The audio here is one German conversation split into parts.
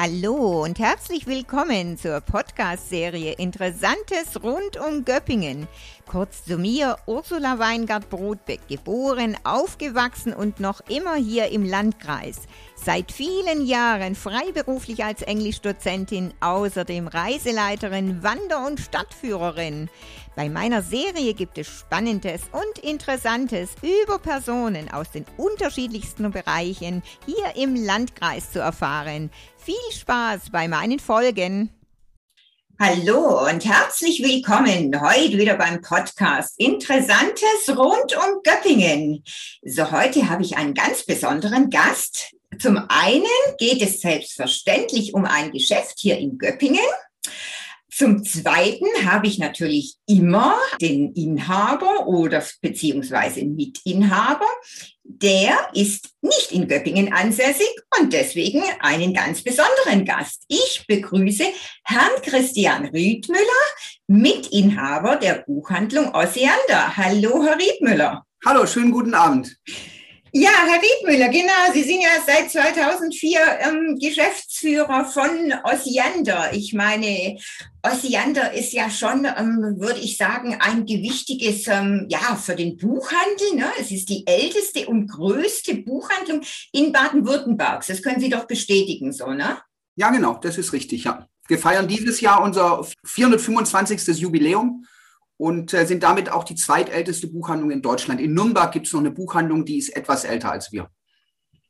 Hallo und herzlich willkommen zur Podcast-Serie Interessantes rund um Göppingen. Kurz zu mir, Ursula Weingart-Brodbeck, geboren, aufgewachsen und noch immer hier im Landkreis. Seit vielen Jahren freiberuflich als Englischdozentin, außerdem Reiseleiterin, Wander- und Stadtführerin. Bei meiner Serie gibt es Spannendes und Interessantes über Personen aus den unterschiedlichsten Bereichen hier im Landkreis zu erfahren. Viel Spaß bei meinen Folgen. Hallo und herzlich willkommen heute wieder beim Podcast Interessantes rund um Göppingen. So, heute habe ich einen ganz besonderen Gast. Zum einen geht es selbstverständlich um ein Geschäft hier in Göppingen. Zum Zweiten habe ich natürlich immer den Inhaber oder beziehungsweise Mitinhaber. Der ist nicht in Göppingen ansässig und deswegen einen ganz besonderen Gast. Ich begrüße Herrn Christian Riedmüller, Mitinhaber der Buchhandlung Osiander. Hallo, Herr Riedmüller. Hallo, schönen guten Abend. Ja, Herr Riedmüller, genau. Sie sind ja seit 2004 ähm, Geschäftsführer von Osiander. Ich meine, Osiander ist ja schon, ähm, würde ich sagen, ein gewichtiges, ähm, ja, für den Buchhandel. Ne? Es ist die älteste und größte Buchhandlung in Baden-Württemberg. Das können Sie doch bestätigen, so, ne? Ja, genau, das ist richtig, ja. Wir feiern dieses Jahr unser 425. Jubiläum und äh, sind damit auch die zweitälteste Buchhandlung in Deutschland. In Nürnberg gibt es noch eine Buchhandlung, die ist etwas älter als wir.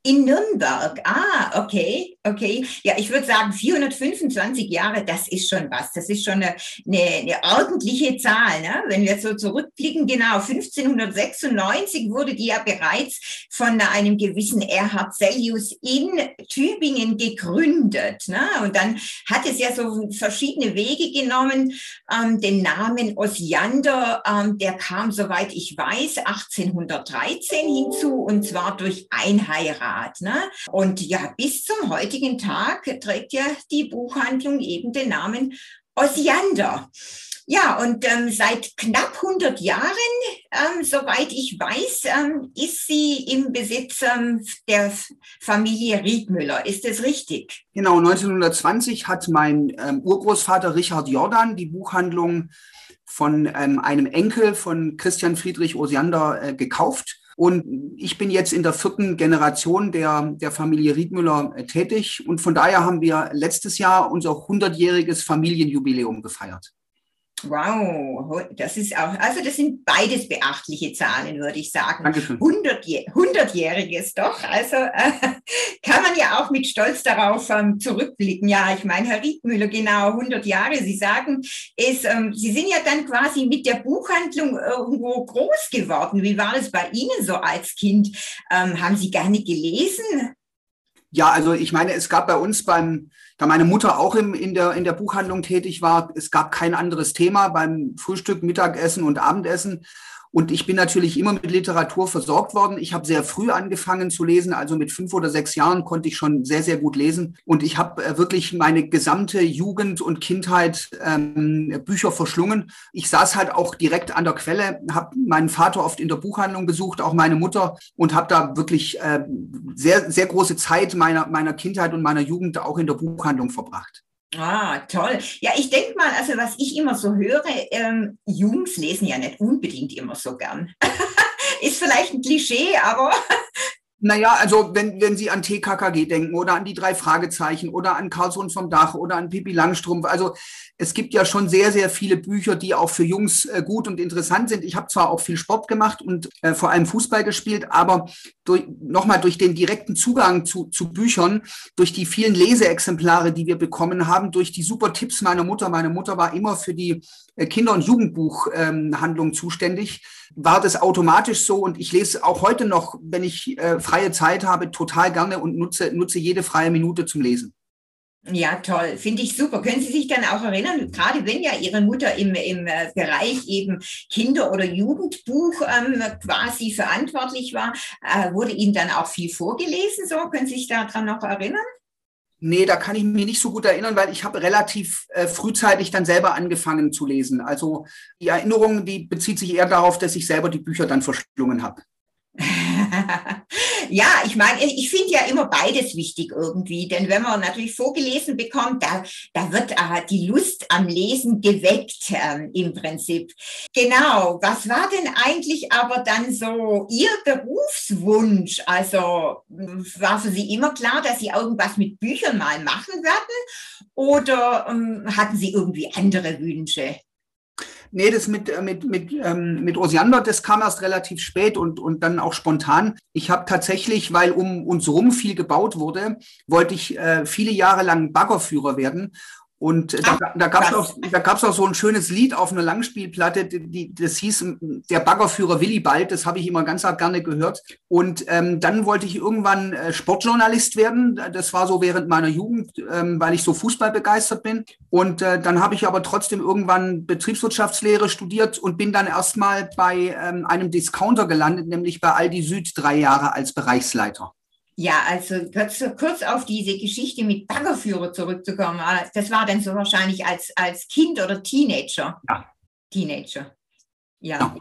In Nürnberg. Ah, okay, okay. Ja, ich würde sagen, 425 Jahre, das ist schon was. Das ist schon eine, eine, eine ordentliche Zahl. Ne? Wenn wir so zurückblicken, genau, 1596 wurde die ja bereits von einem gewissen Erhard Cellius in Tübingen gegründet. Ne? Und dann hat es ja so verschiedene Wege genommen. Ähm, den Namen Osiander, ähm, der kam, soweit ich weiß, 1813 hinzu, und zwar durch Einheirat. Grad. Ne? Und ja, bis zum heutigen Tag trägt ja die Buchhandlung eben den Namen Osiander. Ja, und ähm, seit knapp 100 Jahren, ähm, soweit ich weiß, ähm, ist sie im Besitz ähm, der Familie Riedmüller. Ist das richtig? Genau, 1920 hat mein ähm, Urgroßvater Richard Jordan die Buchhandlung von ähm, einem Enkel von Christian Friedrich Osiander äh, gekauft und ich bin jetzt in der vierten Generation der, der Familie Riedmüller äh, tätig. Und von daher haben wir letztes Jahr unser 100-jähriges Familienjubiläum gefeiert. Wow, das ist auch, also das sind beides beachtliche Zahlen, würde ich sagen. 100-jähriges doch, also äh, kann man ja auch mit Stolz darauf ähm, zurückblicken. Ja, ich meine, Herr Riedmüller, genau 100 Jahre. Sie sagen, es, ähm, Sie sind ja dann quasi mit der Buchhandlung irgendwo groß geworden. Wie war es bei Ihnen so als Kind? Ähm, haben Sie gerne gelesen? Ja, also ich meine, es gab bei uns beim, da meine Mutter auch im, in, der, in der Buchhandlung tätig war, es gab kein anderes Thema beim Frühstück, Mittagessen und Abendessen. Und ich bin natürlich immer mit Literatur versorgt worden. Ich habe sehr früh angefangen zu lesen, also mit fünf oder sechs Jahren konnte ich schon sehr, sehr gut lesen. Und ich habe äh, wirklich meine gesamte Jugend und Kindheit ähm, Bücher verschlungen. Ich saß halt auch direkt an der Quelle, habe meinen Vater oft in der Buchhandlung besucht, auch meine Mutter und habe da wirklich äh, sehr, sehr große Zeit meiner, meiner Kindheit und meiner Jugend auch in der Buchhandlung verbracht. Ah, toll. Ja, ich denke mal, also was ich immer so höre, ähm, Jungs lesen ja nicht unbedingt immer so gern. Ist vielleicht ein Klischee, aber. Naja, also wenn, wenn Sie an TKKG denken oder an die drei Fragezeichen oder an Karlsruhe vom Dach oder an Pippi Langstrumpf, also es gibt ja schon sehr, sehr viele Bücher, die auch für Jungs äh, gut und interessant sind. Ich habe zwar auch viel Sport gemacht und äh, vor allem Fußball gespielt, aber durch, nochmal durch den direkten Zugang zu, zu Büchern, durch die vielen Leseexemplare, die wir bekommen haben, durch die super Tipps meiner Mutter. Meine Mutter war immer für die äh, Kinder- und Jugendbuchhandlung ähm, zuständig, war das automatisch so und ich lese auch heute noch, wenn ich äh, freie Zeit habe, total gerne und nutze, nutze jede freie Minute zum Lesen. Ja, toll. Finde ich super. Können Sie sich dann auch erinnern, gerade wenn ja Ihre Mutter im, im äh, Bereich eben Kinder- oder Jugendbuch ähm, quasi verantwortlich war, äh, wurde Ihnen dann auch viel vorgelesen? So, können Sie sich daran noch erinnern? Nee, da kann ich mich nicht so gut erinnern, weil ich habe relativ äh, frühzeitig dann selber angefangen zu lesen. Also die Erinnerung, die bezieht sich eher darauf, dass ich selber die Bücher dann verschlungen habe. ja, ich meine, ich finde ja immer beides wichtig irgendwie, denn wenn man natürlich vorgelesen bekommt, da, da wird äh, die Lust am Lesen geweckt äh, im Prinzip. Genau, was war denn eigentlich aber dann so Ihr Berufswunsch? Also war für Sie immer klar, dass Sie irgendwas mit Büchern mal machen werden oder ähm, hatten Sie irgendwie andere Wünsche? Nee, das mit, äh, mit, mit, ähm, mit Osiander, das kam erst relativ spät und, und dann auch spontan. Ich habe tatsächlich, weil um uns rum viel gebaut wurde, wollte ich äh, viele Jahre lang Baggerführer werden und äh, da, da gab es auch, da gab's auch so ein schönes Lied auf einer Langspielplatte, die, das hieß Der Baggerführer Willibald, das habe ich immer ganz gerne gehört. Und ähm, dann wollte ich irgendwann äh, Sportjournalist werden. Das war so während meiner Jugend, ähm, weil ich so Fußball begeistert bin. Und äh, dann habe ich aber trotzdem irgendwann Betriebswirtschaftslehre studiert und bin dann erstmal bei ähm, einem Discounter gelandet, nämlich bei Aldi Süd drei Jahre als Bereichsleiter. Ja, also kurz, kurz auf diese Geschichte mit Baggerführer zurückzukommen. Das war dann so wahrscheinlich als, als Kind oder Teenager. Ja. Teenager. Ja. ja.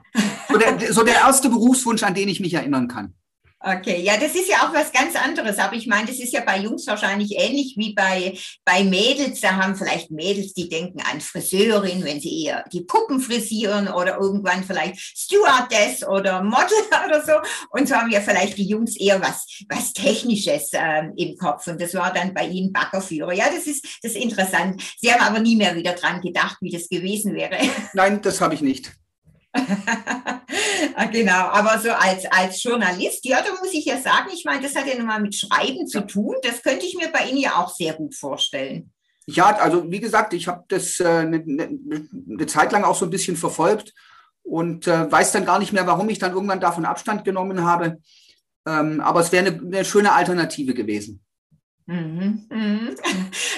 So, der, so der erste Berufswunsch, an den ich mich erinnern kann. Okay, ja, das ist ja auch was ganz anderes. Aber ich meine, das ist ja bei Jungs wahrscheinlich ähnlich wie bei, bei Mädels. Da haben vielleicht Mädels, die denken an Friseurin, wenn sie eher die Puppen frisieren oder irgendwann vielleicht Stewardess oder Model oder so. Und so haben ja vielleicht die Jungs eher was, was Technisches ähm, im Kopf. Und das war dann bei ihnen Baggerführer. Ja, das ist, das ist interessant. Sie haben aber nie mehr wieder dran gedacht, wie das gewesen wäre. Nein, das habe ich nicht. Ah, genau, aber so als, als Journalist, ja, da muss ich ja sagen, ich meine, das hat ja nun mal mit Schreiben zu tun. Das könnte ich mir bei Ihnen ja auch sehr gut vorstellen. Ja, also wie gesagt, ich habe das eine äh, ne, ne Zeit lang auch so ein bisschen verfolgt und äh, weiß dann gar nicht mehr, warum ich dann irgendwann davon Abstand genommen habe. Ähm, aber es wäre eine, eine schöne Alternative gewesen. Mhm, mhm.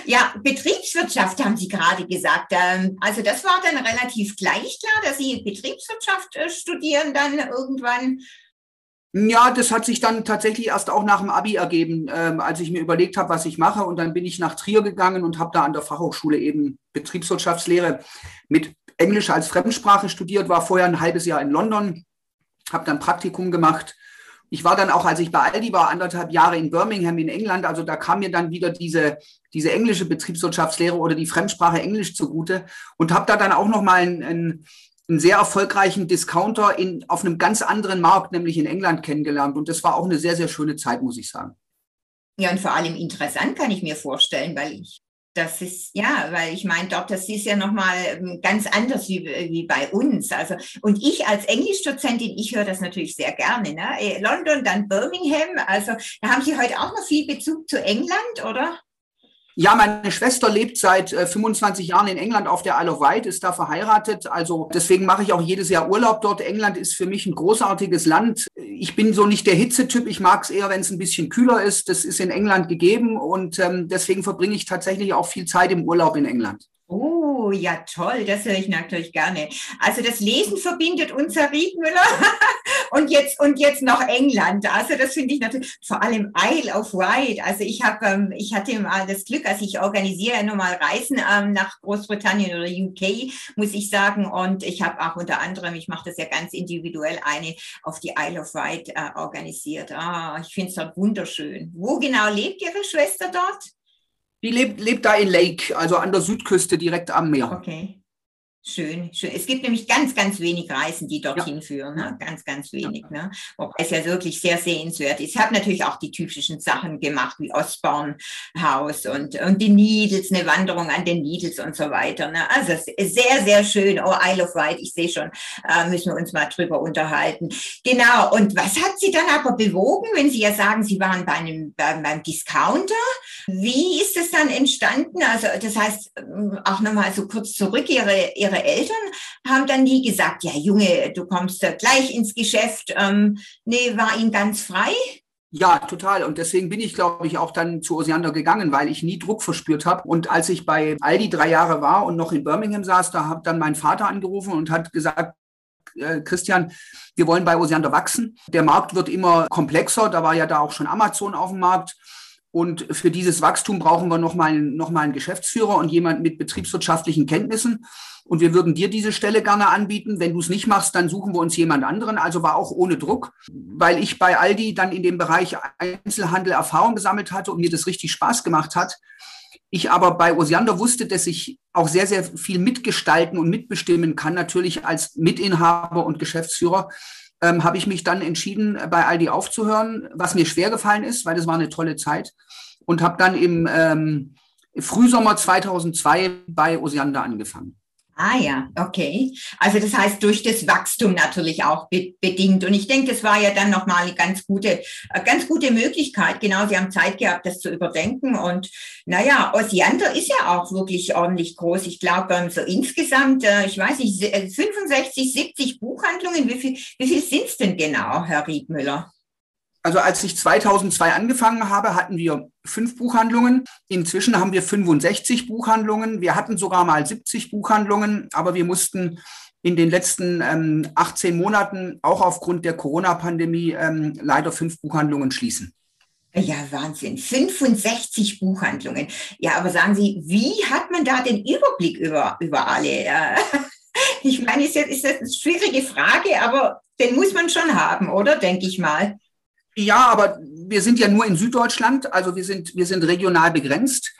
Ja, Betriebswirtschaft haben Sie gerade gesagt. Ähm, also das war dann relativ gleich klar, dass Sie Betriebswirtschaft äh, studieren dann irgendwann. Ja, das hat sich dann tatsächlich erst auch nach dem Abi ergeben, ähm, als ich mir überlegt habe, was ich mache. Und dann bin ich nach Trier gegangen und habe da an der Fachhochschule eben Betriebswirtschaftslehre mit Englisch als Fremdsprache studiert, war vorher ein halbes Jahr in London, habe dann Praktikum gemacht ich war dann auch, als ich bei Aldi war, anderthalb Jahre in Birmingham in England. Also da kam mir dann wieder diese, diese englische Betriebswirtschaftslehre oder die Fremdsprache Englisch zugute und habe da dann auch nochmal einen, einen, einen sehr erfolgreichen Discounter in, auf einem ganz anderen Markt, nämlich in England kennengelernt. Und das war auch eine sehr, sehr schöne Zeit, muss ich sagen. Ja, und vor allem interessant kann ich mir vorstellen, weil ich das ist, ja, weil ich meine, dort, das ist ja nochmal ähm, ganz anders wie, wie bei uns. Also, und ich als Englischdozentin, ich höre das natürlich sehr gerne. Ne? Äh, London, dann Birmingham. Also, da haben Sie heute auch noch viel Bezug zu England, oder? Ja, meine Schwester lebt seit äh, 25 Jahren in England auf der Isle of Wight, ist da verheiratet. Also deswegen mache ich auch jedes Jahr Urlaub dort. England ist für mich ein großartiges Land. Ich bin so nicht der Hitzetyp. Ich mag es eher, wenn es ein bisschen kühler ist. Das ist in England gegeben und ähm, deswegen verbringe ich tatsächlich auch viel Zeit im Urlaub in England. Oh, ja, toll, das höre ich natürlich gerne. Also das Lesen verbindet uns, Herr Riedmüller, und jetzt, und jetzt noch England. Also das finde ich natürlich, vor allem Isle of Wight. Also ich habe, ähm, ich hatte mal das Glück, also ich organisiere ja nun mal Reisen ähm, nach Großbritannien oder UK, muss ich sagen. Und ich habe auch unter anderem, ich mache das ja ganz individuell, eine auf die Isle of Wight äh, organisiert. Ah, ich finde es dort wunderschön. Wo genau lebt Ihre Schwester dort? Die lebt, lebt da in Lake, also an der Südküste direkt am Meer. Okay. Schön, schön. Es gibt nämlich ganz, ganz wenig Reisen, die dorthin ja. führen. Ne? Ganz, ganz wenig. Ja. Ne? Wobei es ja wirklich sehr sehenswert ist. Ich habe natürlich auch die typischen Sachen gemacht, wie Ostborn Haus und, und die Needles, eine Wanderung an den Needles und so weiter. Ne? Also sehr, sehr schön. Oh, Isle of Wight, ich sehe schon, äh, müssen wir uns mal drüber unterhalten. Genau. Und was hat Sie dann aber bewogen, wenn Sie ja sagen, Sie waren bei einem, beim, beim Discounter? Wie ist es dann entstanden? Also das heißt, ähm, auch nochmal so kurz zurück, Ihre, Ihre ihre Eltern haben dann nie gesagt, ja Junge, du kommst gleich ins Geschäft. Ähm, nee, war ihnen ganz frei. Ja, total. Und deswegen bin ich, glaube ich, auch dann zu Osiander gegangen, weil ich nie Druck verspürt habe. Und als ich bei Aldi drei Jahre war und noch in Birmingham saß, da hat dann mein Vater angerufen und hat gesagt, äh, Christian, wir wollen bei Osiander wachsen. Der Markt wird immer komplexer. Da war ja da auch schon Amazon auf dem Markt. Und für dieses Wachstum brauchen wir nochmal noch mal einen Geschäftsführer und jemand mit betriebswirtschaftlichen Kenntnissen. Und wir würden dir diese Stelle gerne anbieten. Wenn du es nicht machst, dann suchen wir uns jemand anderen. Also war auch ohne Druck, weil ich bei Aldi dann in dem Bereich Einzelhandel Erfahrung gesammelt hatte und mir das richtig Spaß gemacht hat. Ich aber bei Osiander wusste, dass ich auch sehr, sehr viel mitgestalten und mitbestimmen kann, natürlich als Mitinhaber und Geschäftsführer ähm, habe ich mich dann entschieden, bei Aldi aufzuhören, was mir schwer gefallen ist, weil das war eine tolle Zeit. Und habe dann im ähm, Frühsommer 2002 bei Osiander angefangen. Ah ja, okay. Also das heißt durch das Wachstum natürlich auch be bedingt. Und ich denke, das war ja dann nochmal eine ganz gute, äh, ganz gute Möglichkeit. Genau, Sie haben Zeit gehabt, das zu überdenken. Und naja, Osiander ist ja auch wirklich ordentlich groß. Ich glaube, ähm, so insgesamt, äh, ich weiß nicht, 65, 70 äh, Buchhandlungen. Wie viel, wie viel sind es denn genau, Herr Riedmüller? Also als ich 2002 angefangen habe, hatten wir fünf Buchhandlungen. Inzwischen haben wir 65 Buchhandlungen. Wir hatten sogar mal 70 Buchhandlungen, aber wir mussten in den letzten ähm, 18 Monaten auch aufgrund der Corona-Pandemie ähm, leider fünf Buchhandlungen schließen. Ja, Wahnsinn. 65 Buchhandlungen. Ja, aber sagen Sie, wie hat man da den Überblick über, über alle? Ich meine, ist, ist das eine schwierige Frage, aber den muss man schon haben, oder? Denke ich mal. Ja, aber wir sind ja nur in Süddeutschland, also wir sind, wir sind regional begrenzt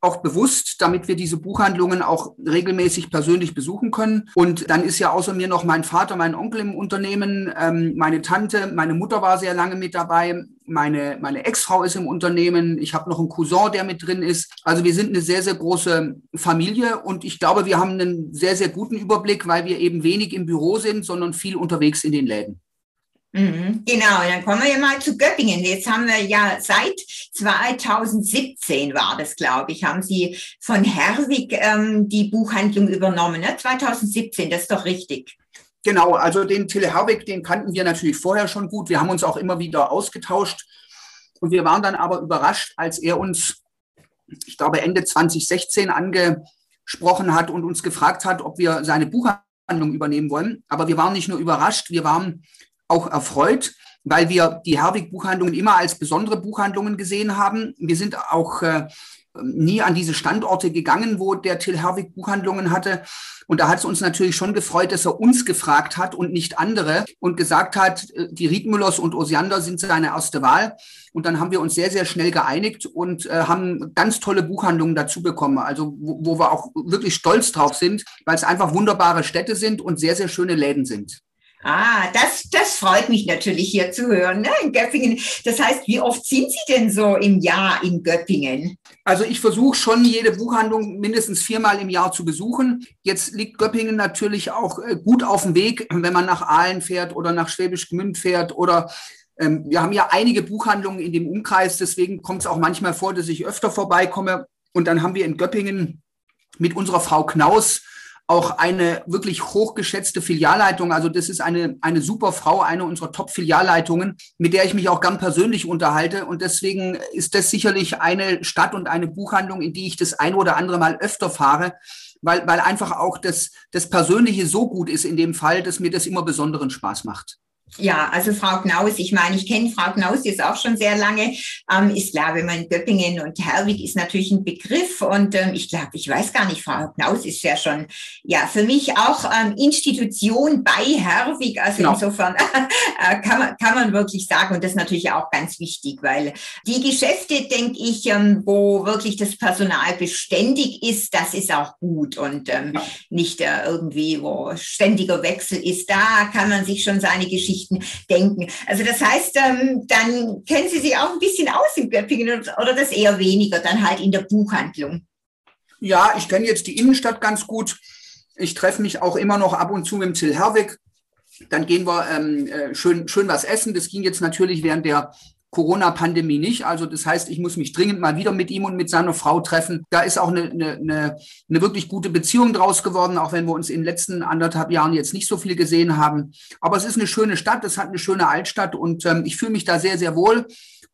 auch bewusst, damit wir diese Buchhandlungen auch regelmäßig persönlich besuchen können. Und dann ist ja außer mir noch mein Vater, mein Onkel im Unternehmen, ähm, meine Tante, meine Mutter war sehr lange mit dabei, meine, meine Ex-Frau ist im Unternehmen, ich habe noch einen Cousin, der mit drin ist. Also wir sind eine sehr, sehr große Familie und ich glaube, wir haben einen sehr, sehr guten Überblick, weil wir eben wenig im Büro sind, sondern viel unterwegs in den Läden. Mhm, genau, dann kommen wir ja mal zu Göppingen. Jetzt haben wir ja seit 2017 war das, glaube ich, haben Sie von Herwig ähm, die Buchhandlung übernommen. Ne? 2017, das ist doch richtig. Genau, also den Tille Herwig, den kannten wir natürlich vorher schon gut. Wir haben uns auch immer wieder ausgetauscht. Und wir waren dann aber überrascht, als er uns, ich glaube, Ende 2016 angesprochen hat und uns gefragt hat, ob wir seine Buchhandlung übernehmen wollen. Aber wir waren nicht nur überrascht, wir waren auch erfreut, weil wir die Herwig-Buchhandlungen immer als besondere Buchhandlungen gesehen haben. Wir sind auch äh, nie an diese Standorte gegangen, wo der Till Herwig Buchhandlungen hatte. Und da hat es uns natürlich schon gefreut, dass er uns gefragt hat und nicht andere und gesagt hat, äh, die Riedmüllers und Osiander sind seine erste Wahl. Und dann haben wir uns sehr, sehr schnell geeinigt und äh, haben ganz tolle Buchhandlungen dazu bekommen. Also wo, wo wir auch wirklich stolz drauf sind, weil es einfach wunderbare Städte sind und sehr, sehr schöne Läden sind. Ah, das, das freut mich natürlich hier zu hören, ne, in Göppingen. Das heißt, wie oft sind Sie denn so im Jahr in Göppingen? Also ich versuche schon jede Buchhandlung mindestens viermal im Jahr zu besuchen. Jetzt liegt Göppingen natürlich auch äh, gut auf dem Weg, wenn man nach Aalen fährt oder nach Schwäbisch Gmünd fährt oder ähm, wir haben ja einige Buchhandlungen in dem Umkreis, deswegen kommt es auch manchmal vor, dass ich öfter vorbeikomme. Und dann haben wir in Göppingen mit unserer Frau Knaus auch eine wirklich hochgeschätzte Filialleitung. Also das ist eine, eine super Frau, eine unserer Top-Filialleitungen, mit der ich mich auch gern persönlich unterhalte. Und deswegen ist das sicherlich eine Stadt und eine Buchhandlung, in die ich das ein oder andere Mal öfter fahre, weil, weil einfach auch das, das Persönliche so gut ist in dem Fall, dass mir das immer besonderen Spaß macht. Ja, also Frau Knaus, ich meine, ich kenne Frau Knaus jetzt auch schon sehr lange. Ähm, ist klar, wenn man Göppingen und Herwig ist natürlich ein Begriff und ähm, ich glaube, ich weiß gar nicht, Frau Knaus ist ja schon, ja, für mich auch ähm, Institution bei Herwig. Also genau. insofern äh, kann, man, kann man wirklich sagen und das ist natürlich auch ganz wichtig, weil die Geschäfte, denke ich, ähm, wo wirklich das Personal beständig ist, das ist auch gut und ähm, ja. nicht äh, irgendwie, wo ständiger Wechsel ist. Da kann man sich schon seine Geschichte Geschichten denken. Also das heißt, ähm, dann kennen Sie sich auch ein bisschen aus in Göppingen oder das eher weniger, dann halt in der Buchhandlung. Ja, ich kenne jetzt die Innenstadt ganz gut. Ich treffe mich auch immer noch ab und zu mit dem Till Herwig. Dann gehen wir ähm, äh, schön, schön was essen. Das ging jetzt natürlich während der Corona-Pandemie nicht. Also das heißt, ich muss mich dringend mal wieder mit ihm und mit seiner Frau treffen. Da ist auch eine, eine, eine, wirklich gute Beziehung draus geworden, auch wenn wir uns in den letzten anderthalb Jahren jetzt nicht so viel gesehen haben. Aber es ist eine schöne Stadt, es hat eine schöne Altstadt und ähm, ich fühle mich da sehr, sehr wohl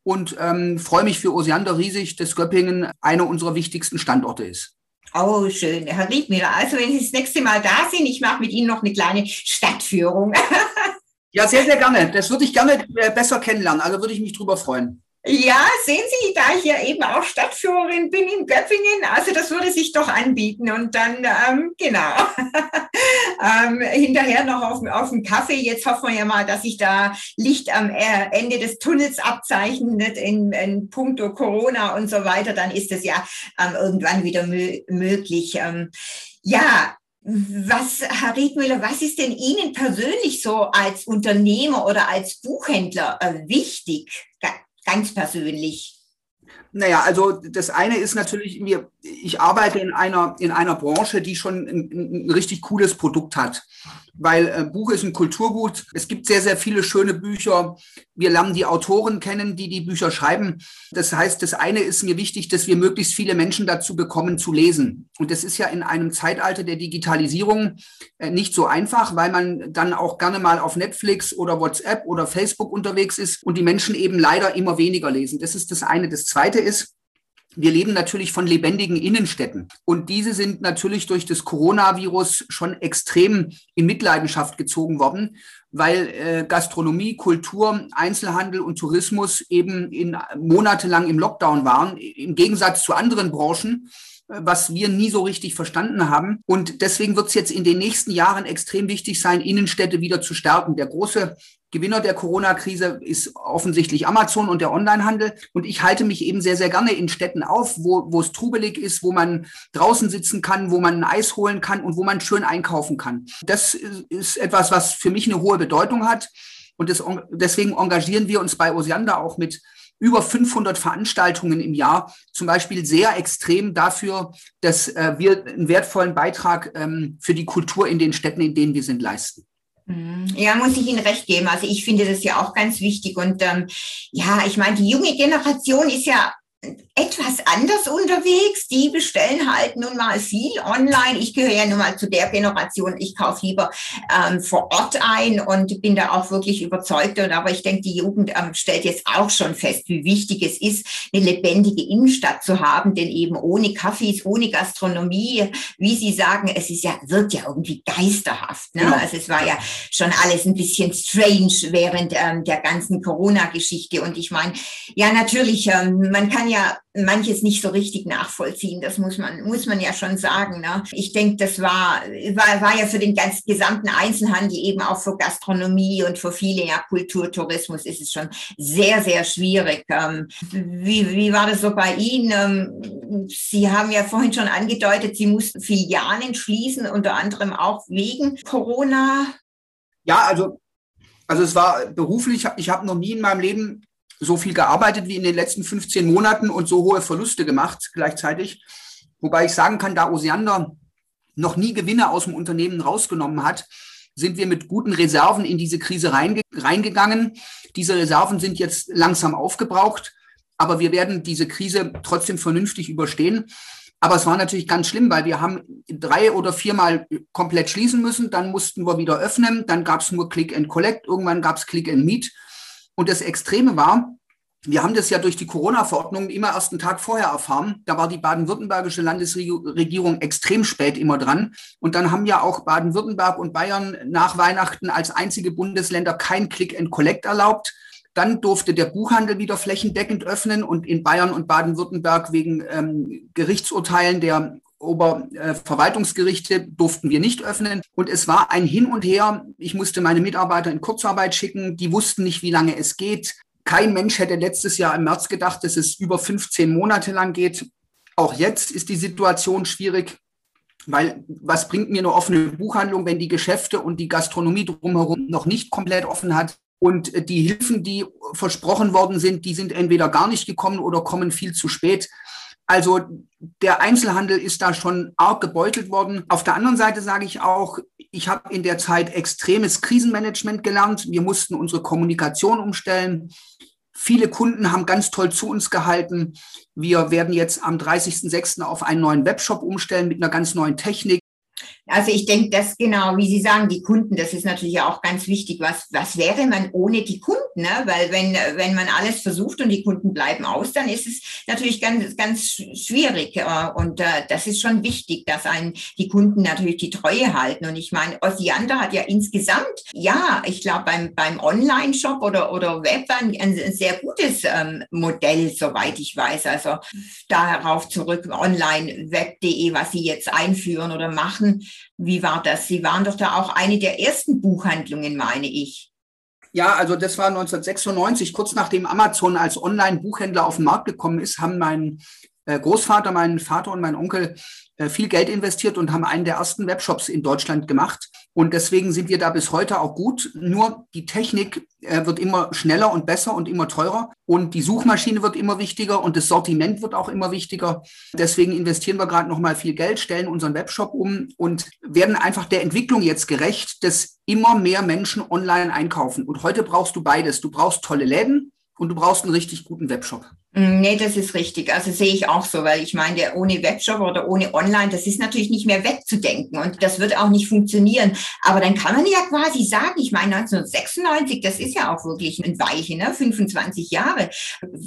und ähm, freue mich für Osiander riesig, dass Göppingen einer unserer wichtigsten Standorte ist. Oh, schön. Herr Riedmüller, also wenn Sie das nächste Mal da sind, ich mache mit Ihnen noch eine kleine Stadtführung. Ja, sehr, sehr gerne. Das würde ich gerne äh, besser kennenlernen. Also würde ich mich drüber freuen. Ja, sehen Sie, da ich ja eben auch Stadtführerin bin in Göppingen, also das würde sich doch anbieten. Und dann, ähm, genau, ähm, hinterher noch auf, auf den Kaffee. Jetzt hoffen wir ja mal, dass sich da Licht am äh, Ende des Tunnels abzeichnet in, in puncto Corona und so weiter. Dann ist es ja ähm, irgendwann wieder mö möglich. Ähm, ja, was, Herr Riedmüller, was ist denn Ihnen persönlich so als Unternehmer oder als Buchhändler äh, wichtig? ganz persönlich? Naja, also das eine ist natürlich, mir, ich arbeite in einer, in einer Branche, die schon ein, ein richtig cooles Produkt hat weil äh, Buch ist ein Kulturgut. Es gibt sehr, sehr viele schöne Bücher. Wir lernen die Autoren kennen, die die Bücher schreiben. Das heißt, das eine ist mir wichtig, dass wir möglichst viele Menschen dazu bekommen, zu lesen. Und das ist ja in einem Zeitalter der Digitalisierung äh, nicht so einfach, weil man dann auch gerne mal auf Netflix oder WhatsApp oder Facebook unterwegs ist und die Menschen eben leider immer weniger lesen. Das ist das eine. Das zweite ist, wir leben natürlich von lebendigen Innenstädten. Und diese sind natürlich durch das Coronavirus schon extrem in Mitleidenschaft gezogen worden, weil äh, Gastronomie, Kultur, Einzelhandel und Tourismus eben in, monatelang im Lockdown waren, im Gegensatz zu anderen Branchen äh, was wir nie so richtig verstanden haben. Und deswegen wird es jetzt in den nächsten Jahren extrem wichtig sein, Innenstädte wieder zu stärken. Der große Gewinner der Corona-Krise ist offensichtlich Amazon und der Onlinehandel. Und ich halte mich eben sehr, sehr gerne in Städten auf, wo, wo es trubelig ist, wo man draußen sitzen kann, wo man ein Eis holen kann und wo man schön einkaufen kann. Das ist etwas, was für mich eine hohe Bedeutung hat. Und das, deswegen engagieren wir uns bei Osiander auch mit über 500 Veranstaltungen im Jahr, zum Beispiel sehr extrem dafür, dass äh, wir einen wertvollen Beitrag ähm, für die Kultur in den Städten, in denen wir sind, leisten. Mhm. Ja, muss ich Ihnen recht geben. Also ich finde das ja auch ganz wichtig. Und ähm, ja, ich meine, die junge Generation ist ja etwas anders unterwegs. Die bestellen halt nun mal viel online. Ich gehöre ja nun mal zu der Generation. Ich kaufe lieber ähm, vor Ort ein und bin da auch wirklich überzeugt. Und aber ich denke, die Jugend ähm, stellt jetzt auch schon fest, wie wichtig es ist, eine lebendige Innenstadt zu haben. Denn eben ohne Cafés, ohne Gastronomie, wie Sie sagen, es ist ja, wird ja irgendwie geisterhaft. Ne? Ja. Also es war ja schon alles ein bisschen strange während ähm, der ganzen Corona-Geschichte. Und ich meine, ja, natürlich, ähm, man kann ja manches nicht so richtig nachvollziehen. Das muss man, muss man ja schon sagen. Ne? Ich denke, das war, war, war ja für den ganz gesamten Einzelhandel, eben auch für Gastronomie und für viele ja Kulturtourismus ist es schon sehr, sehr schwierig. Ähm, wie, wie war das so bei Ihnen? Ähm, Sie haben ja vorhin schon angedeutet, Sie mussten Filialen schließen, unter anderem auch wegen Corona. Ja, also, also es war beruflich, ich habe noch nie in meinem Leben so viel gearbeitet wie in den letzten 15 Monaten und so hohe Verluste gemacht gleichzeitig. Wobei ich sagen kann, da Osiander noch nie Gewinne aus dem Unternehmen rausgenommen hat, sind wir mit guten Reserven in diese Krise reinge reingegangen. Diese Reserven sind jetzt langsam aufgebraucht, aber wir werden diese Krise trotzdem vernünftig überstehen. Aber es war natürlich ganz schlimm, weil wir haben drei oder viermal komplett schließen müssen, dann mussten wir wieder öffnen, dann gab es nur Click and Collect, irgendwann gab es Click and Meet. Und das Extreme war, wir haben das ja durch die Corona-Verordnung immer erst einen Tag vorher erfahren. Da war die baden-württembergische Landesregierung extrem spät immer dran. Und dann haben ja auch Baden-Württemberg und Bayern nach Weihnachten als einzige Bundesländer kein Click and Collect erlaubt. Dann durfte der Buchhandel wieder flächendeckend öffnen und in Bayern und Baden-Württemberg wegen ähm, Gerichtsurteilen der Oberverwaltungsgerichte durften wir nicht öffnen. Und es war ein Hin und Her. Ich musste meine Mitarbeiter in Kurzarbeit schicken. Die wussten nicht, wie lange es geht. Kein Mensch hätte letztes Jahr im März gedacht, dass es über 15 Monate lang geht. Auch jetzt ist die Situation schwierig, weil was bringt mir eine offene Buchhandlung, wenn die Geschäfte und die Gastronomie drumherum noch nicht komplett offen hat? Und die Hilfen, die versprochen worden sind, die sind entweder gar nicht gekommen oder kommen viel zu spät. Also der Einzelhandel ist da schon arg gebeutelt worden. Auf der anderen Seite sage ich auch, ich habe in der Zeit extremes Krisenmanagement gelernt. Wir mussten unsere Kommunikation umstellen. Viele Kunden haben ganz toll zu uns gehalten. Wir werden jetzt am 30.06. auf einen neuen Webshop umstellen mit einer ganz neuen Technik. Also ich denke, dass genau, wie Sie sagen, die Kunden, das ist natürlich auch ganz wichtig. Was, was wäre man ohne die Kunden? Ne? Weil wenn, wenn man alles versucht und die Kunden bleiben aus, dann ist es natürlich ganz, ganz schwierig. Äh, und äh, das ist schon wichtig, dass einen die Kunden natürlich die Treue halten. Und ich meine, Osiander hat ja insgesamt, ja, ich glaube, beim, beim Online-Shop oder, oder Web ein, ein sehr gutes ähm, Modell, soweit ich weiß. Also darauf zurück, online, web.de, was Sie jetzt einführen oder machen wie war das? Sie waren doch da auch eine der ersten Buchhandlungen, meine ich. Ja, also das war 1996, kurz nachdem Amazon als Online-Buchhändler auf den Markt gekommen ist, haben mein äh, Großvater, mein Vater und mein Onkel viel Geld investiert und haben einen der ersten Webshops in Deutschland gemacht. Und deswegen sind wir da bis heute auch gut. Nur die Technik äh, wird immer schneller und besser und immer teurer. Und die Suchmaschine wird immer wichtiger und das Sortiment wird auch immer wichtiger. Deswegen investieren wir gerade nochmal viel Geld, stellen unseren Webshop um und werden einfach der Entwicklung jetzt gerecht, dass immer mehr Menschen online einkaufen. Und heute brauchst du beides. Du brauchst tolle Läden und du brauchst einen richtig guten Webshop. Mm, nee, das ist richtig. Also sehe ich auch so, weil ich meine, ohne Webshop oder ohne Online, das ist natürlich nicht mehr wegzudenken und das wird auch nicht funktionieren. Aber dann kann man ja quasi sagen, ich meine 1996, das ist ja auch wirklich ein Weiche, ne? 25 Jahre.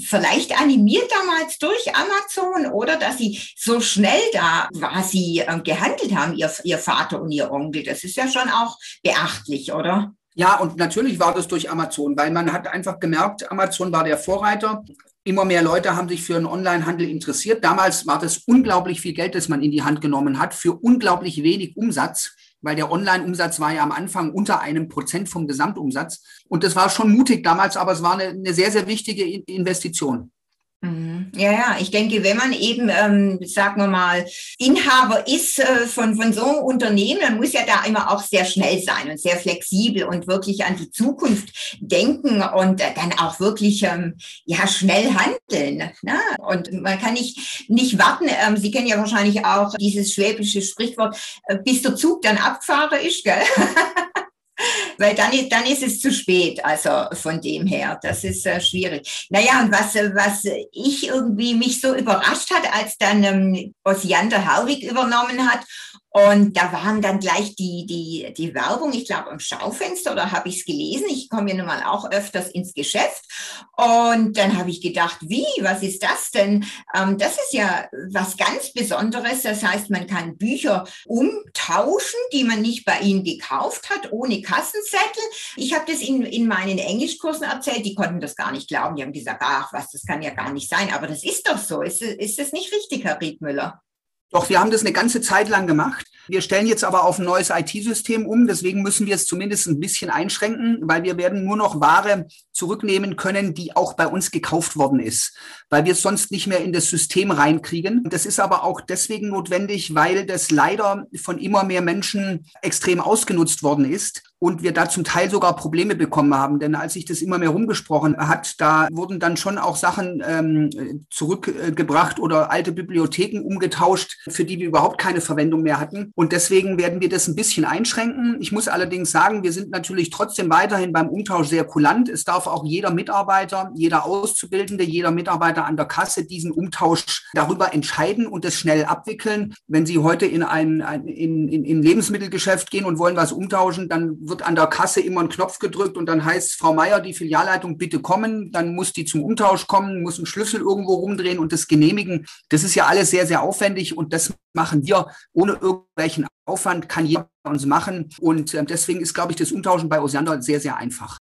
Vielleicht animiert damals durch Amazon oder dass sie so schnell da quasi äh, gehandelt haben, ihr, ihr Vater und ihr Onkel. Das ist ja schon auch beachtlich, oder? Ja, und natürlich war das durch Amazon, weil man hat einfach gemerkt, Amazon war der Vorreiter. Immer mehr Leute haben sich für einen Onlinehandel interessiert. Damals war das unglaublich viel Geld, das man in die Hand genommen hat, für unglaublich wenig Umsatz, weil der Online-Umsatz war ja am Anfang unter einem Prozent vom Gesamtumsatz. Und das war schon mutig damals, aber es war eine, eine sehr, sehr wichtige Investition. Mhm. Ja, ja, ich denke, wenn man eben, ähm, sagen wir mal, Inhaber ist äh, von, von so einem Unternehmen, dann muss ja da immer auch sehr schnell sein und sehr flexibel und wirklich an die Zukunft denken und äh, dann auch wirklich ähm, ja, schnell handeln. Ne? Und man kann nicht, nicht warten. Ähm, Sie kennen ja wahrscheinlich auch dieses schwäbische Sprichwort, äh, bis der Zug dann abgefahren ist, gell? weil dann, dann ist es zu spät. Also von dem her, das ist äh, schwierig. Naja, und was, was ich irgendwie mich so überrascht hat, als dann ähm, Osiander Harwig übernommen hat und da waren dann gleich die, die, die Werbung, ich glaube, am Schaufenster oder habe ich es gelesen. Ich komme ja nun mal auch öfters ins Geschäft. Und dann habe ich gedacht, wie, was ist das denn? Ähm, das ist ja was ganz Besonderes. Das heißt, man kann Bücher umtauschen, die man nicht bei Ihnen gekauft hat, ohne Kassenzettel. Ich habe das in, in meinen Englischkursen erzählt, die konnten das gar nicht glauben. Die haben gesagt, ach was, das kann ja gar nicht sein. Aber das ist doch so. Ist, ist das nicht richtig, Herr Riedmüller? Doch, wir haben das eine ganze Zeit lang gemacht. Wir stellen jetzt aber auf ein neues IT-System um. Deswegen müssen wir es zumindest ein bisschen einschränken, weil wir werden nur noch Ware zurücknehmen können, die auch bei uns gekauft worden ist, weil wir es sonst nicht mehr in das System reinkriegen. Das ist aber auch deswegen notwendig, weil das leider von immer mehr Menschen extrem ausgenutzt worden ist und wir da zum Teil sogar Probleme bekommen haben. Denn als sich das immer mehr rumgesprochen hat, da wurden dann schon auch Sachen ähm, zurückgebracht oder alte Bibliotheken umgetauscht, für die wir überhaupt keine Verwendung mehr hatten. Und deswegen werden wir das ein bisschen einschränken. Ich muss allerdings sagen, wir sind natürlich trotzdem weiterhin beim Umtausch sehr kulant. Es darf auch jeder Mitarbeiter, jeder Auszubildende, jeder Mitarbeiter an der Kasse diesen Umtausch darüber entscheiden und es schnell abwickeln. Wenn Sie heute in ein, ein in, in, in Lebensmittelgeschäft gehen und wollen was umtauschen, dann wird an der Kasse immer ein Knopf gedrückt und dann heißt Frau Meier, die Filialleitung, bitte kommen. Dann muss die zum Umtausch kommen, muss einen Schlüssel irgendwo rumdrehen und das genehmigen. Das ist ja alles sehr, sehr aufwendig und das machen wir ohne irgendwelchen Aufwand, kann jeder uns machen. Und äh, deswegen ist, glaube ich, das Umtauschen bei Osiander sehr, sehr einfach.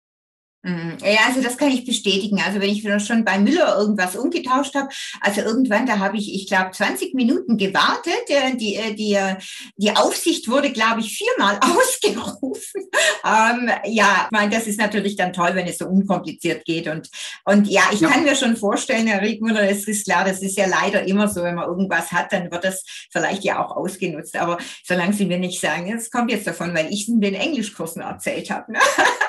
Mhm. Ja, also das kann ich bestätigen. Also wenn ich schon bei Müller irgendwas umgetauscht habe, also irgendwann, da habe ich, ich glaube, 20 Minuten gewartet. Die, die, die Aufsicht wurde, glaube ich, viermal ausgerufen. Ähm, ja, ich meine, das ist natürlich dann toll, wenn es so unkompliziert geht. Und, und ja, ich ja. kann mir schon vorstellen, Herr Riedmüller, es ist klar, das ist ja leider immer so, wenn man irgendwas hat, dann wird das vielleicht ja auch ausgenutzt. Aber solange Sie mir nicht sagen, es kommt jetzt davon, weil ich es in den Englischkursen erzählt habe. Ne?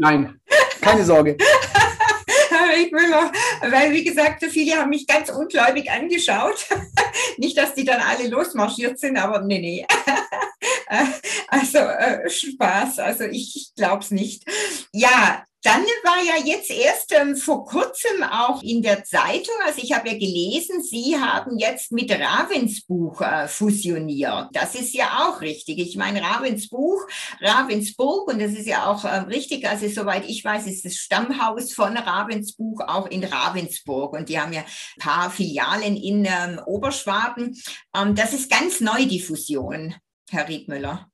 Nein, keine Sorge. ich will noch, weil wie gesagt, viele haben mich ganz ungläubig angeschaut. Nicht, dass die dann alle losmarschiert sind, aber nee, nee. Also äh, Spaß, also ich, ich glaube es nicht. Ja, Dann war ja jetzt erst ähm, vor kurzem auch in der Zeitung, also ich habe ja gelesen, Sie haben jetzt mit Ravensbuch äh, fusioniert. Das ist ja auch richtig. Ich meine, Ravensbuch, Ravensburg, und das ist ja auch äh, richtig, also soweit ich weiß, ist das Stammhaus von Ravensbuch auch in Ravensburg. Und die haben ja ein paar Filialen in ähm, Oberschwaben. Ähm, das ist ganz neu, die Fusion, Herr Riedmüller.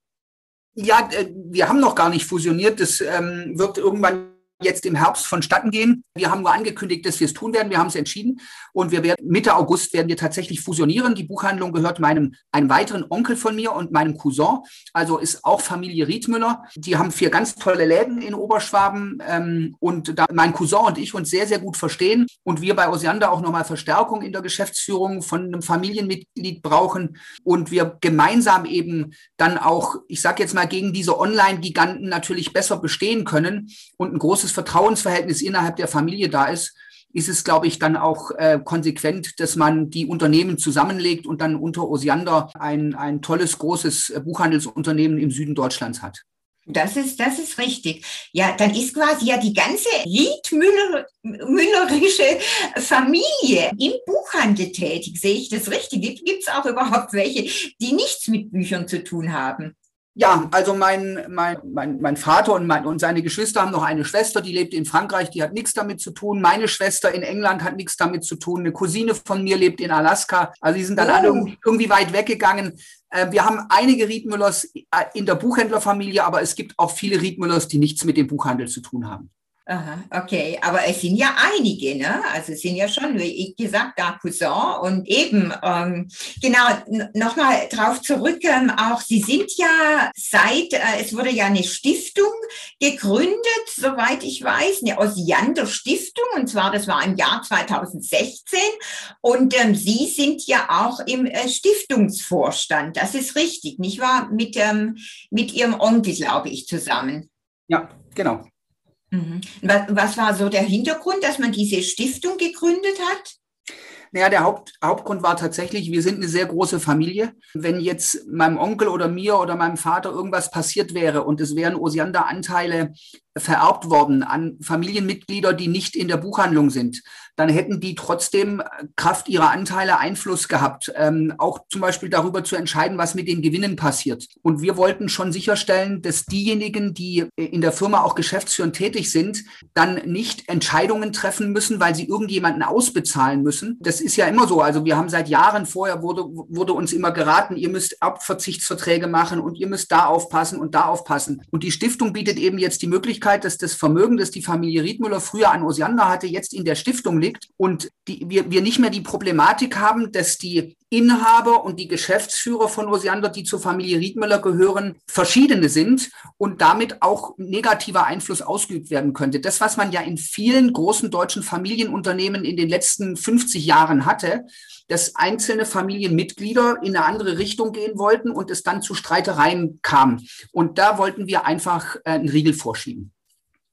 Ja, äh, wir haben noch gar nicht fusioniert. Das ähm, wird irgendwann jetzt im Herbst vonstatten gehen. Wir haben nur angekündigt, dass wir es tun werden. Wir haben es entschieden und wir werden Mitte August werden wir tatsächlich fusionieren. Die Buchhandlung gehört meinem einem weiteren Onkel von mir und meinem Cousin. Also ist auch Familie Riedmüller. Die haben vier ganz tolle Läden in Oberschwaben ähm, und da mein Cousin und ich uns sehr sehr gut verstehen und wir bei Osiander auch nochmal Verstärkung in der Geschäftsführung von einem Familienmitglied brauchen und wir gemeinsam eben dann auch, ich sage jetzt mal gegen diese Online-Giganten natürlich besser bestehen können und ein großes großes Vertrauensverhältnis innerhalb der Familie da ist, ist es, glaube ich, dann auch äh, konsequent, dass man die Unternehmen zusammenlegt und dann unter Osiander ein, ein tolles, großes äh, Buchhandelsunternehmen im Süden Deutschlands hat. Das ist, das ist richtig. Ja, dann ist quasi ja die ganze Riedmüllerische Familie im Buchhandel tätig. Sehe ich das richtig? Gibt es auch überhaupt welche, die nichts mit Büchern zu tun haben? Ja, also mein, mein, mein, mein Vater und, mein, und seine Geschwister haben noch eine Schwester, die lebt in Frankreich, die hat nichts damit zu tun. Meine Schwester in England hat nichts damit zu tun. Eine Cousine von mir lebt in Alaska. Also die sind dann oh. alle irgendwie, irgendwie weit weggegangen. Äh, wir haben einige Riedmüllers äh, in der Buchhändlerfamilie, aber es gibt auch viele Riedmüllers, die nichts mit dem Buchhandel zu tun haben. Aha, okay, aber es sind ja einige, ne? Also es sind ja schon, wie ich gesagt, da Cousin und eben, ähm, genau, nochmal drauf zurück, ähm, auch Sie sind ja seit, äh, es wurde ja eine Stiftung gegründet, soweit ich weiß, eine Osiander Stiftung, und zwar, das war im Jahr 2016, und ähm, Sie sind ja auch im äh, Stiftungsvorstand, das ist richtig, nicht wahr? Mit, ähm, mit Ihrem Onkel, glaube ich, zusammen. Ja, genau. Mhm. Was war so der Hintergrund, dass man diese Stiftung gegründet hat? Naja, der Haupt, Hauptgrund war tatsächlich, wir sind eine sehr große Familie. Wenn jetzt meinem Onkel oder mir oder meinem Vater irgendwas passiert wäre und es wären Osiander-Anteile vererbt worden an Familienmitglieder, die nicht in der Buchhandlung sind, dann hätten die trotzdem Kraft ihrer Anteile Einfluss gehabt, ähm, auch zum Beispiel darüber zu entscheiden, was mit den Gewinnen passiert. Und wir wollten schon sicherstellen, dass diejenigen, die in der Firma auch geschäftsführend tätig sind, dann nicht Entscheidungen treffen müssen, weil sie irgendjemanden ausbezahlen müssen. Das ist ja immer so. Also wir haben seit Jahren vorher wurde, wurde uns immer geraten, ihr müsst Abverzichtsverträge machen und ihr müsst da aufpassen und da aufpassen. Und die Stiftung bietet eben jetzt die Möglichkeit, Möglichkeit, dass das Vermögen, das die Familie Riedmüller früher an Osiander hatte, jetzt in der Stiftung liegt und die, wir, wir nicht mehr die Problematik haben, dass die Inhaber und die Geschäftsführer von Osiander, die zur Familie Riedmüller gehören, verschiedene sind und damit auch negativer Einfluss ausgeübt werden könnte. Das, was man ja in vielen großen deutschen Familienunternehmen in den letzten 50 Jahren hatte, dass einzelne Familienmitglieder in eine andere Richtung gehen wollten und es dann zu Streitereien kam. Und da wollten wir einfach äh, einen Riegel vorschieben.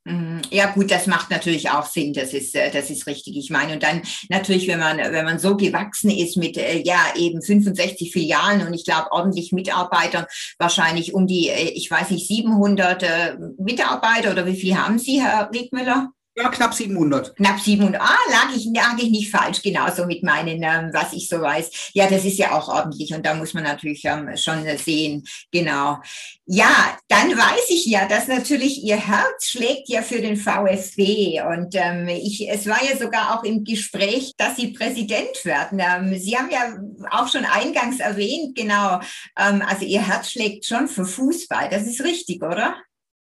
Mhm. Ja gut, das macht natürlich auch Sinn, das ist, äh, das ist richtig. Ich meine, und dann natürlich, wenn man, wenn man so gewachsen ist mit, äh, ja, eben 65 Filialen und ich glaube ordentlich Mitarbeitern, wahrscheinlich um die, äh, ich weiß nicht, 700 Mitarbeiter oder wie viel haben Sie, Herr Riedmüller? Ja, knapp 700. Knapp 700. Ah, lag ich, lag ich nicht falsch, genauso mit meinen, ähm, was ich so weiß. Ja, das ist ja auch ordentlich und da muss man natürlich ähm, schon sehen, genau. Ja, dann weiß ich ja, dass natürlich Ihr Herz schlägt ja für den VfB und ähm, ich, es war ja sogar auch im Gespräch, dass Sie Präsident werden. Ähm, Sie haben ja auch schon eingangs erwähnt, genau, ähm, also Ihr Herz schlägt schon für Fußball. Das ist richtig, oder?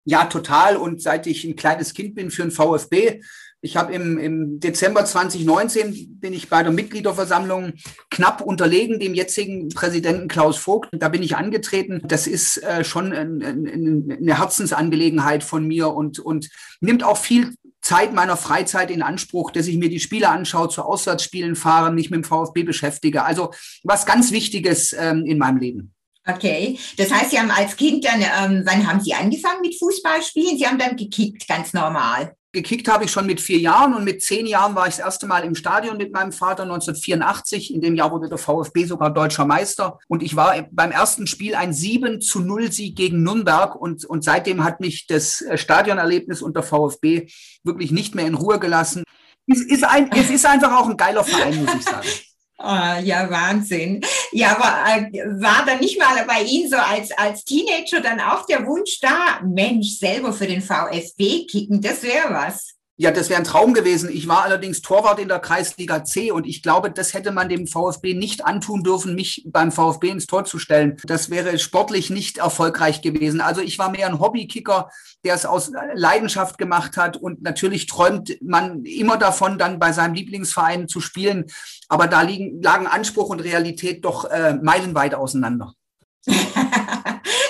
Ja, total. Und seit ich ein kleines Kind bin für den VfB, ich habe im, im Dezember 2019 bin ich bei der Mitgliederversammlung knapp unterlegen dem jetzigen Präsidenten Klaus Vogt. Da bin ich angetreten. Das ist äh, schon ein, ein, eine Herzensangelegenheit von mir und, und nimmt auch viel Zeit meiner Freizeit in Anspruch, dass ich mir die Spiele anschaue, zu Auswärtsspielen fahre, mich mit dem VfB beschäftige. Also was ganz Wichtiges ähm, in meinem Leben. Okay, das heißt, Sie haben als Kind dann, ähm, wann haben Sie angefangen mit Fußballspielen? Sie haben dann gekickt, ganz normal. gekickt habe ich schon mit vier Jahren und mit zehn Jahren war ich das erste Mal im Stadion mit meinem Vater 1984. In dem Jahr wurde der VfB sogar deutscher Meister. Und ich war beim ersten Spiel ein 7 zu 0 Sieg gegen Nürnberg. Und, und seitdem hat mich das äh, Stadionerlebnis unter VfB wirklich nicht mehr in Ruhe gelassen. Es ist, ein, es ist einfach auch ein geiler Verein, muss ich sagen. Oh, ja, Wahnsinn. Ja, aber äh, war dann nicht mal bei Ihnen so als, als Teenager dann auch der Wunsch da, Mensch, selber für den VfB kicken, das wäre was? Ja, das wäre ein Traum gewesen. Ich war allerdings Torwart in der Kreisliga C und ich glaube, das hätte man dem VfB nicht antun dürfen, mich beim VfB ins Tor zu stellen. Das wäre sportlich nicht erfolgreich gewesen. Also ich war mehr ein Hobbykicker, der es aus Leidenschaft gemacht hat und natürlich träumt man immer davon, dann bei seinem Lieblingsverein zu spielen. Aber da liegen, lagen Anspruch und Realität doch äh, meilenweit auseinander.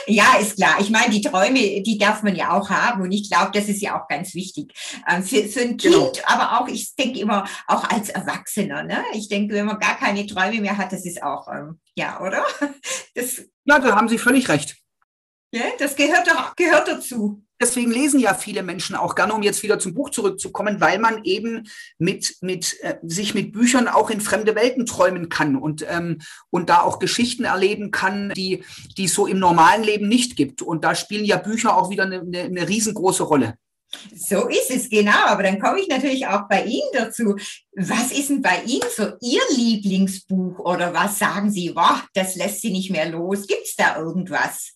Ja, ist klar. Ich meine, die Träume, die darf man ja auch haben. Und ich glaube, das ist ja auch ganz wichtig ähm, für, für ein genau. Kind, genau. aber auch, ich denke immer, auch als Erwachsener. Ne? Ich denke, wenn man gar keine Träume mehr hat, das ist auch, ähm, ja, oder? Das, ja, da haben Sie völlig recht. Ja, das gehört doch gehört dazu. Deswegen lesen ja viele Menschen auch gerne, um jetzt wieder zum Buch zurückzukommen, weil man eben mit, mit äh, sich mit Büchern auch in fremde Welten träumen kann und, ähm, und da auch Geschichten erleben kann, die, die es so im normalen Leben nicht gibt. Und da spielen ja Bücher auch wieder eine, eine, eine riesengroße Rolle. So ist es, genau. Aber dann komme ich natürlich auch bei Ihnen dazu. Was ist denn bei Ihnen so Ihr Lieblingsbuch oder was sagen Sie, boah, das lässt Sie nicht mehr los? Gibt es da irgendwas?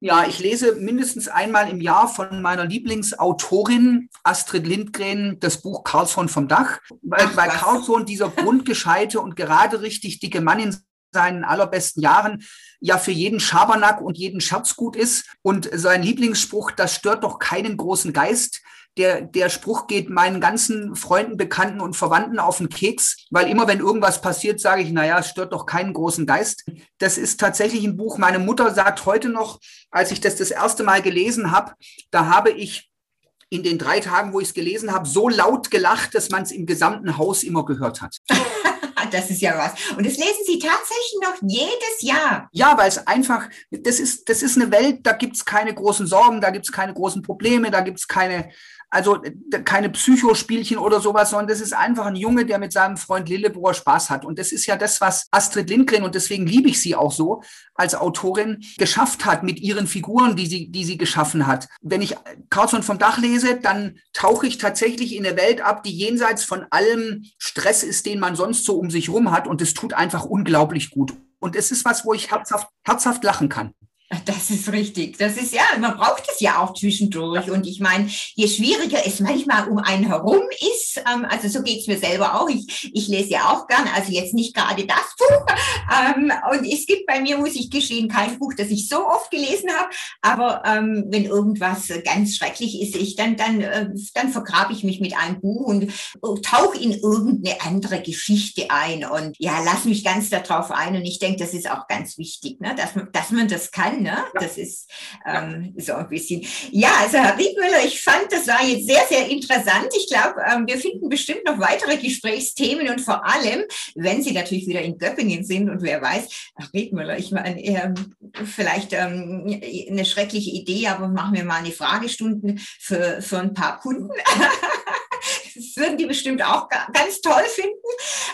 Ja, ich lese mindestens einmal im Jahr von meiner Lieblingsautorin Astrid Lindgren das Buch Karlsson vom Dach, weil, Ach, weil Karlsson dieser grundgescheite und gerade richtig dicke Mann in seinen allerbesten Jahren ja für jeden Schabernack und jeden Scherz gut ist. Und sein Lieblingsspruch, das stört doch keinen großen Geist, der, der Spruch geht meinen ganzen Freunden, Bekannten und Verwandten auf den Keks, weil immer wenn irgendwas passiert, sage ich, naja, es stört doch keinen großen Geist. Das ist tatsächlich ein Buch. Meine Mutter sagt heute noch, als ich das das erste Mal gelesen habe, da habe ich in den drei Tagen, wo ich es gelesen habe, so laut gelacht, dass man es im gesamten Haus immer gehört hat. das ist ja was. Und das lesen Sie tatsächlich noch jedes Jahr. Ja, weil es einfach, das ist, das ist eine Welt, da gibt es keine großen Sorgen, da gibt es keine großen Probleme, da gibt es keine, also keine Psychospielchen oder sowas, sondern das ist einfach ein Junge, der mit seinem Freund Lillebrohr Spaß hat. Und das ist ja das, was Astrid Lindgren, und deswegen liebe ich sie auch so als Autorin, geschafft hat mit ihren Figuren, die sie, die sie geschaffen hat. Wenn ich Carlson vom Dach lese, dann tauche ich tatsächlich in eine Welt ab, die jenseits von allem Stress ist, den man sonst so um sich rum hat. Und es tut einfach unglaublich gut. Und es ist was, wo ich herzhaft, herzhaft lachen kann. Das ist richtig. Das ist ja, man braucht es ja auch zwischendurch. Und ich meine, je schwieriger es manchmal um einen herum ist, ähm, also so geht es mir selber auch. Ich, ich lese ja auch gern, also jetzt nicht gerade das Buch. Ähm, und es gibt bei mir, muss ich geschehen, kein Buch, das ich so oft gelesen habe. Aber ähm, wenn irgendwas ganz schrecklich ist, ich dann, dann, äh, dann vergrabe ich mich mit einem Buch und äh, tauche in irgendeine andere Geschichte ein. Und ja, lass mich ganz darauf ein. Und ich denke, das ist auch ganz wichtig, ne? dass, dass man das kann ne? Ja. Das ist ähm, so ein bisschen. Ja, also Herr Riedmüller, ich fand, das war jetzt sehr, sehr interessant. Ich glaube, ähm, wir finden bestimmt noch weitere Gesprächsthemen und vor allem, wenn Sie natürlich wieder in Göppingen sind und wer weiß, Herr Riedmüller, ich meine, ähm, vielleicht ähm, eine schreckliche Idee, aber machen wir mal eine Fragestunde für, für ein paar Kunden. Das würden die bestimmt auch ganz toll finden.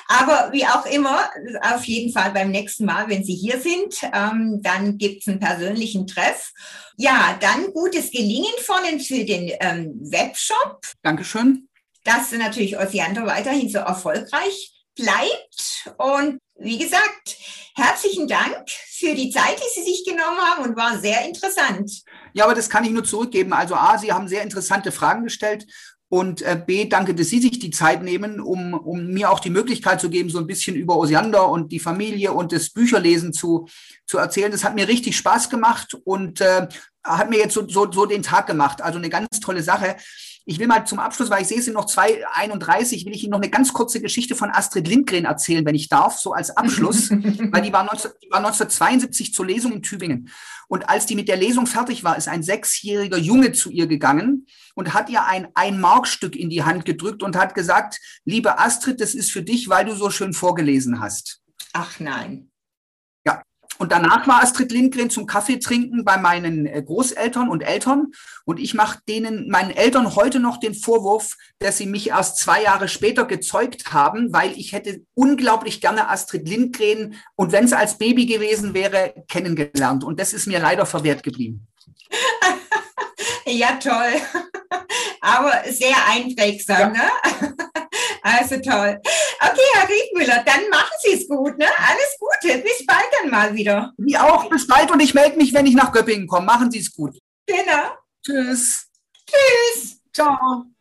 Aber wie auch immer, auf jeden Fall beim nächsten Mal, wenn Sie hier sind, ähm, dann gibt es einen persönlichen Treff. Ja, dann gutes Gelingen von Ihnen für den ähm, Webshop. Dankeschön. Dass natürlich Osiander weiterhin so erfolgreich bleibt. Und wie gesagt, herzlichen Dank für die Zeit, die Sie sich genommen haben und war sehr interessant. Ja, aber das kann ich nur zurückgeben. Also A, Sie haben sehr interessante Fragen gestellt und äh, B, danke, dass Sie sich die Zeit nehmen, um, um mir auch die Möglichkeit zu geben, so ein bisschen über Osiander und die Familie und das Bücherlesen zu, zu erzählen. Das hat mir richtig Spaß gemacht und äh, hat mir jetzt so, so, so den Tag gemacht. Also eine ganz tolle Sache. Ich will mal zum Abschluss, weil ich sehe, es sind noch 2,31, will ich Ihnen noch eine ganz kurze Geschichte von Astrid Lindgren erzählen, wenn ich darf, so als Abschluss, weil die war, 19, die war 1972 zur Lesung in Tübingen. Und als die mit der Lesung fertig war, ist ein sechsjähriger Junge zu ihr gegangen und hat ihr ein Ein-Mark-Stück in die Hand gedrückt und hat gesagt, liebe Astrid, das ist für dich, weil du so schön vorgelesen hast. Ach nein. Und danach war Astrid Lindgren zum Kaffee trinken bei meinen äh, Großeltern und Eltern. Und ich mache denen, meinen Eltern heute noch den Vorwurf, dass sie mich erst zwei Jahre später gezeugt haben, weil ich hätte unglaublich gerne Astrid Lindgren und wenn es als Baby gewesen wäre, kennengelernt. Und das ist mir leider verwehrt geblieben. ja, toll. Aber sehr einprägsam, ja. ne? Also toll. Okay, Herr Riedmüller, dann machen Sie es gut. Ne? Alles Gute. Bis bald dann mal wieder. Wie auch. Bis bald und ich melde mich, wenn ich nach Göppingen komme. Machen Sie es gut. Genau. Tschüss. Tschüss. Ciao.